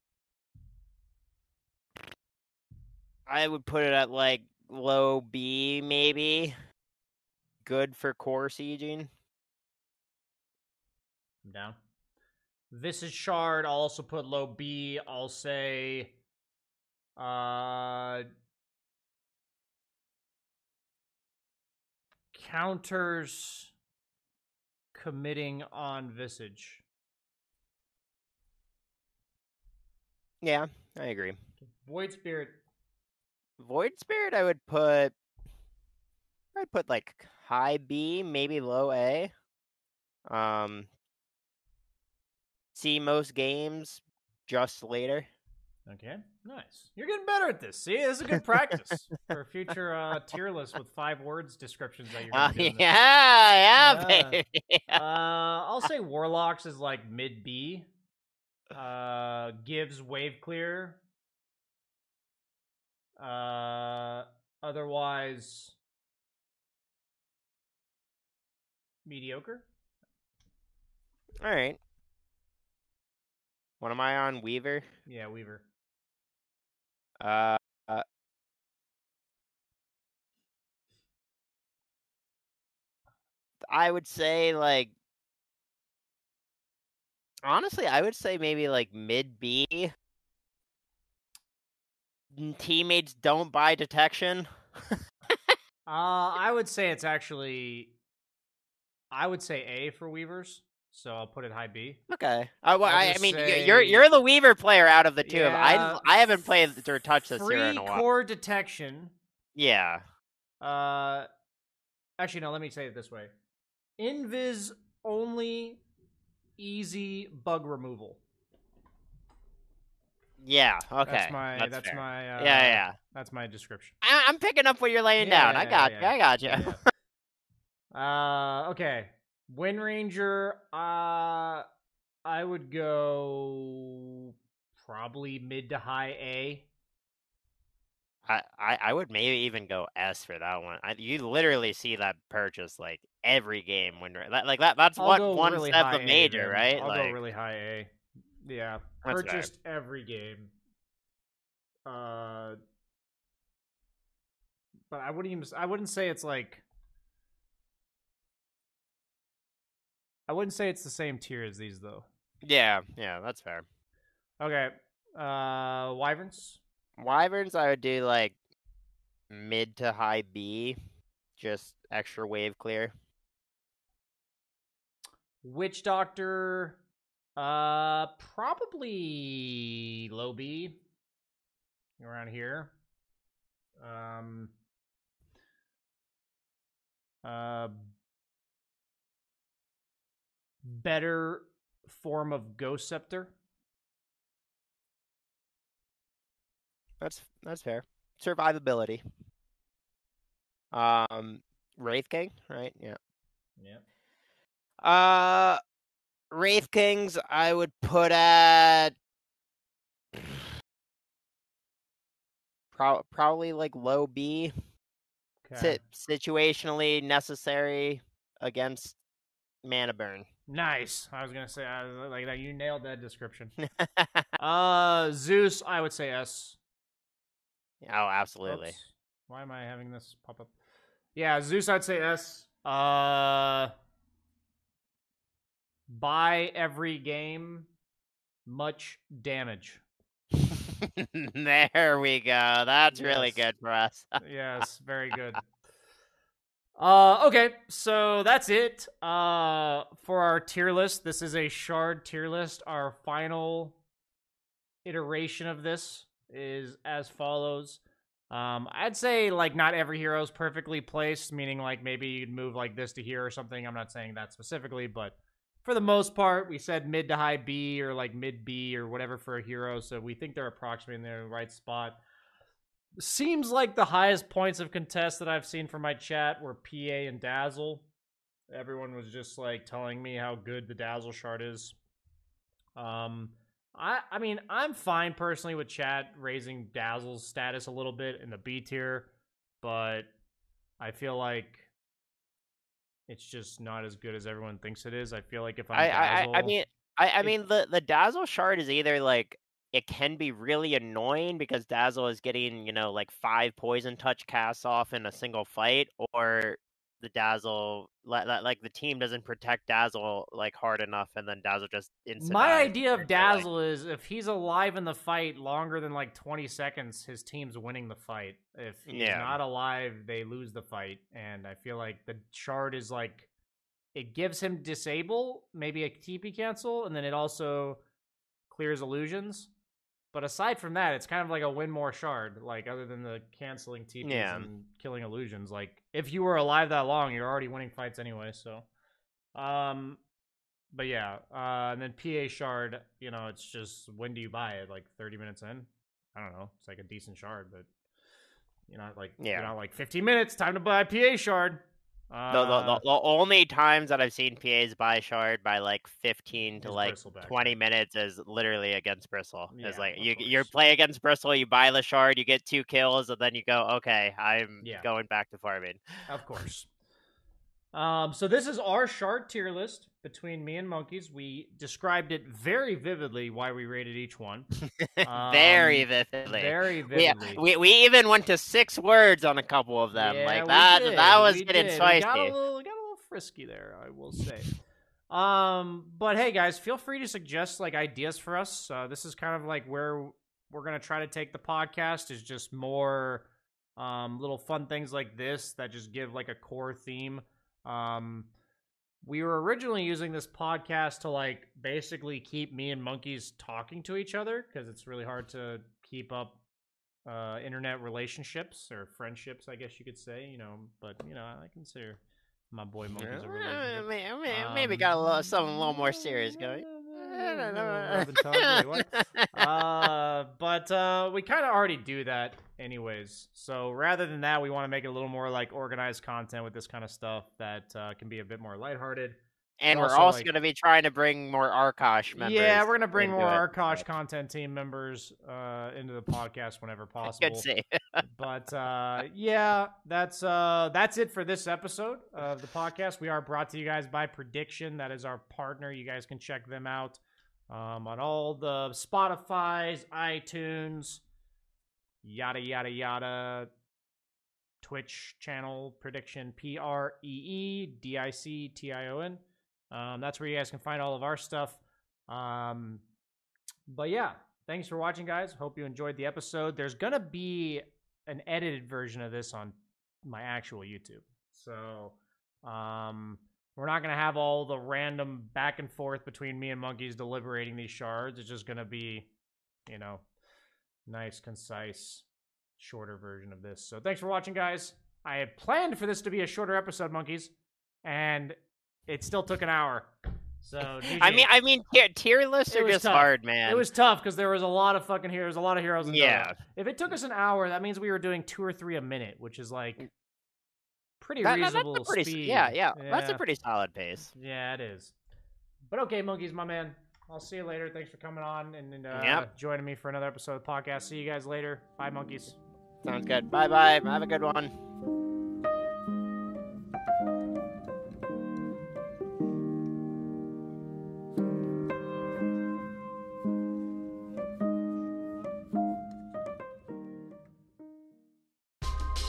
I would put it at like low B, maybe. Good for core sieging.
I'm down. This is shard. I'll also put low B. I'll say uh counters committing on visage.
Yeah, I agree.
Void spirit.
Void Spirit, I would put. I'd put like high B, maybe low A. Um, see most games just later.
Okay, nice. You're getting better at this. See, this is a good practice for future uh, tier lists with five words descriptions that you're gonna do.
yeah, yeah,
Yeah.
baby.
Uh, I'll say Warlocks is like mid B. Uh, gives wave clear. Uh, otherwise, mediocre.
All right. What am I on? Weaver.
Yeah, Weaver.
Uh, uh, I would say like honestly, I would say maybe like mid B. Teammates don't buy detection.
Uh, I would say it's actually. I would say A for Weavers, so I'll put it high B.
Okay. Uh, well, I, I mean, y- you're you're the Weaver player out of the two. of.
Yeah,
I I haven't played or touched this
Free
here in a while.
core detection.
Yeah.
Uh, actually, no. Let me say it this way: Invis only, easy bug removal.
Yeah. Okay.
That's my. That's,
fair.
my. Uh,
yeah, yeah.
That's my description.
I, I'm picking up what you're laying
Yeah,
down. I got
yeah.
you. I got you.
Yeah. uh, okay. Windranger. Uh, I would go probably mid to high A.
I, I, I would maybe even go S for that one. I, you literally see that purchase like every game when you're- like that. That's
I'll
what one
really
step of
A,
major,
then.
right?
I'll
like,
go really high A. Yeah, purchased every game. Uh, but I wouldn't even. I wouldn't say it's like. I wouldn't say it's the same tier as these though.
yeah, yeah, that's fair.
Okay, uh, wyverns.
Wyverns, I would do like mid to high B, just extra wave clear.
Witch Doctor, uh, probably low B. Around here. Um. Uh. Better form of Ghost Scepter.
That's that's fair. Survivability. Um, Wraith King, right? Yeah.
Yeah.
Uh, Wraith Kings, I would put at pro- probably like low B.
Okay.
Si- situationally necessary against mana burn.
Nice. I was gonna say I was like that. You nailed that description. uh, Zeus. I would say S.
oh, absolutely.
Oops. Why am I having this pop up? Yeah, Zeus. I'd say S. Uh, buy every game, much damage.
there we go. That's really good for us.
yes, very good. Uh, okay, so that's it. Uh, for our tier list, this is a shard tier list. Our final iteration of this is as follows. Um, I'd say like not every hero is perfectly placed, meaning like maybe you'd move like this to here or something. I'm not saying that specifically, but for the most part, we said mid to high B or like mid B or whatever for a hero. So we think they're approximately in the right spot. Seems like the highest points of contest that I've seen from my chat were PA and Dazzle. Everyone was just like telling me how good the Dazzle shard is. Um, I I mean I'm fine personally with chat raising Dazzle's status a little bit in the B tier, but I feel like it's just not as good as everyone thinks it is. I feel like if I'm
I, I, I- I mean, I, I mean, the the Dazzle shard is either like it can be really annoying because Dazzle is getting you know like five poison touch casts off in a single fight, or the Dazzle li- li- like the team doesn't protect Dazzle like hard enough, and then Dazzle just instant.
My idea of
or, like-
Dazzle is if he's alive in the fight longer than like 20 seconds, his team's winning the fight. If he's
Yeah.
not alive, they lose the fight. And I feel like the shard is like it gives him disable, maybe a TP cancel, and then it also clears illusions. But aside from that, it's kind of like a win more shard. Like other than the canceling TPs
Yeah.
and killing illusions, like if you were alive that long, you're already winning fights anyway. So, um, but yeah, uh, and then PA shard, you know, it's just when do you buy it? Like 30 minutes in? I don't know. It's like a decent shard, but you know, like
Yeah.
you know, like 15 minutes, time to buy a PA shard. Uh,
The, the, the, the only times that I've seen PAs buy shard by like 15 to like 20
right?
minutes is literally against Bristle.
Yeah,
it's like you you play against Bristle, you buy the shard, you get two kills, and then you go, okay, I'm
Yeah.
going back to farming.
Of course. Um, so this is our shard tier list between me and monkeys. We described it very vividly why we rated each one.
very
Um,
vividly.
Very
We,
vividly.
we we even went to six words on a couple of them.
Yeah,
like
we
that
did,
that was
we
getting
did. We
spicy.
got a little, got a little frisky there, I will say. um, but hey, guys, feel free to suggest like ideas for us. Uh, this is kind of like where we're gonna try to take the podcast. Is just more um, little fun things like this that just give like a core theme. Um, we were originally using this podcast to like basically keep me and monkeys talking to each other because it's really hard to keep up uh, internet relationships or friendships, I guess you could say. You know, but you know, I consider my boy monkeys a relationship.
may- may- Maybe
Um,
got a little something a little more serious going.
Rub and tug, wait, uh, but uh, we kind of already do that anyways. So rather than that, we want to make it a little more like organized content with this kind of stuff that uh, can be a bit more lighthearted.
and we're
also,
also
like-
going to be trying to bring more Arkosh members.
yeah, we're gonna bring more
it,
Arkosh content team members uh, into the podcast whenever possible.
Good see.
but uh, yeah, that's uh, that's it for this episode of the podcast. We are brought to you guys by Prediction. That is our partner. You guys can check them out um, on all the Spotify's, iTunes, yada yada yada. Twitch channel prediction P R E E D I C T I O N. Um, that's where you guys can find all of our stuff. Um, but yeah, thanks for watching, guys. Hope you enjoyed the episode. There's gonna be an edited version of this on my actual YouTube, so um, we're not gonna have all the random back and forth between me and monkeys deliberating these shards. It's just gonna be, you know, nice, concise, shorter version of this. So thanks for watching, guys. I had planned for this to be a shorter episode, monkeys, and it still took an hour. So
I mean, I mean, tier, tier lists
It
are
was
just
tough.
hard, man.
It was tough because there was a lot of fucking heroes, a lot of heroes. In
Yeah.
If it took us an hour, that means we were doing two or three a minute, which is like mm. Pretty
That-
reasonable
that's a pretty,
speed.
yeah, yeah, that's a pretty solid pace.
Yeah, it is. But okay, monkeys, my man. I'll see you later. Thanks for coming on and, and uh,
Yep.
joining me for another episode of the podcast. See you guys later. Bye, monkeys.
Sounds good. Bye bye. Have a good one.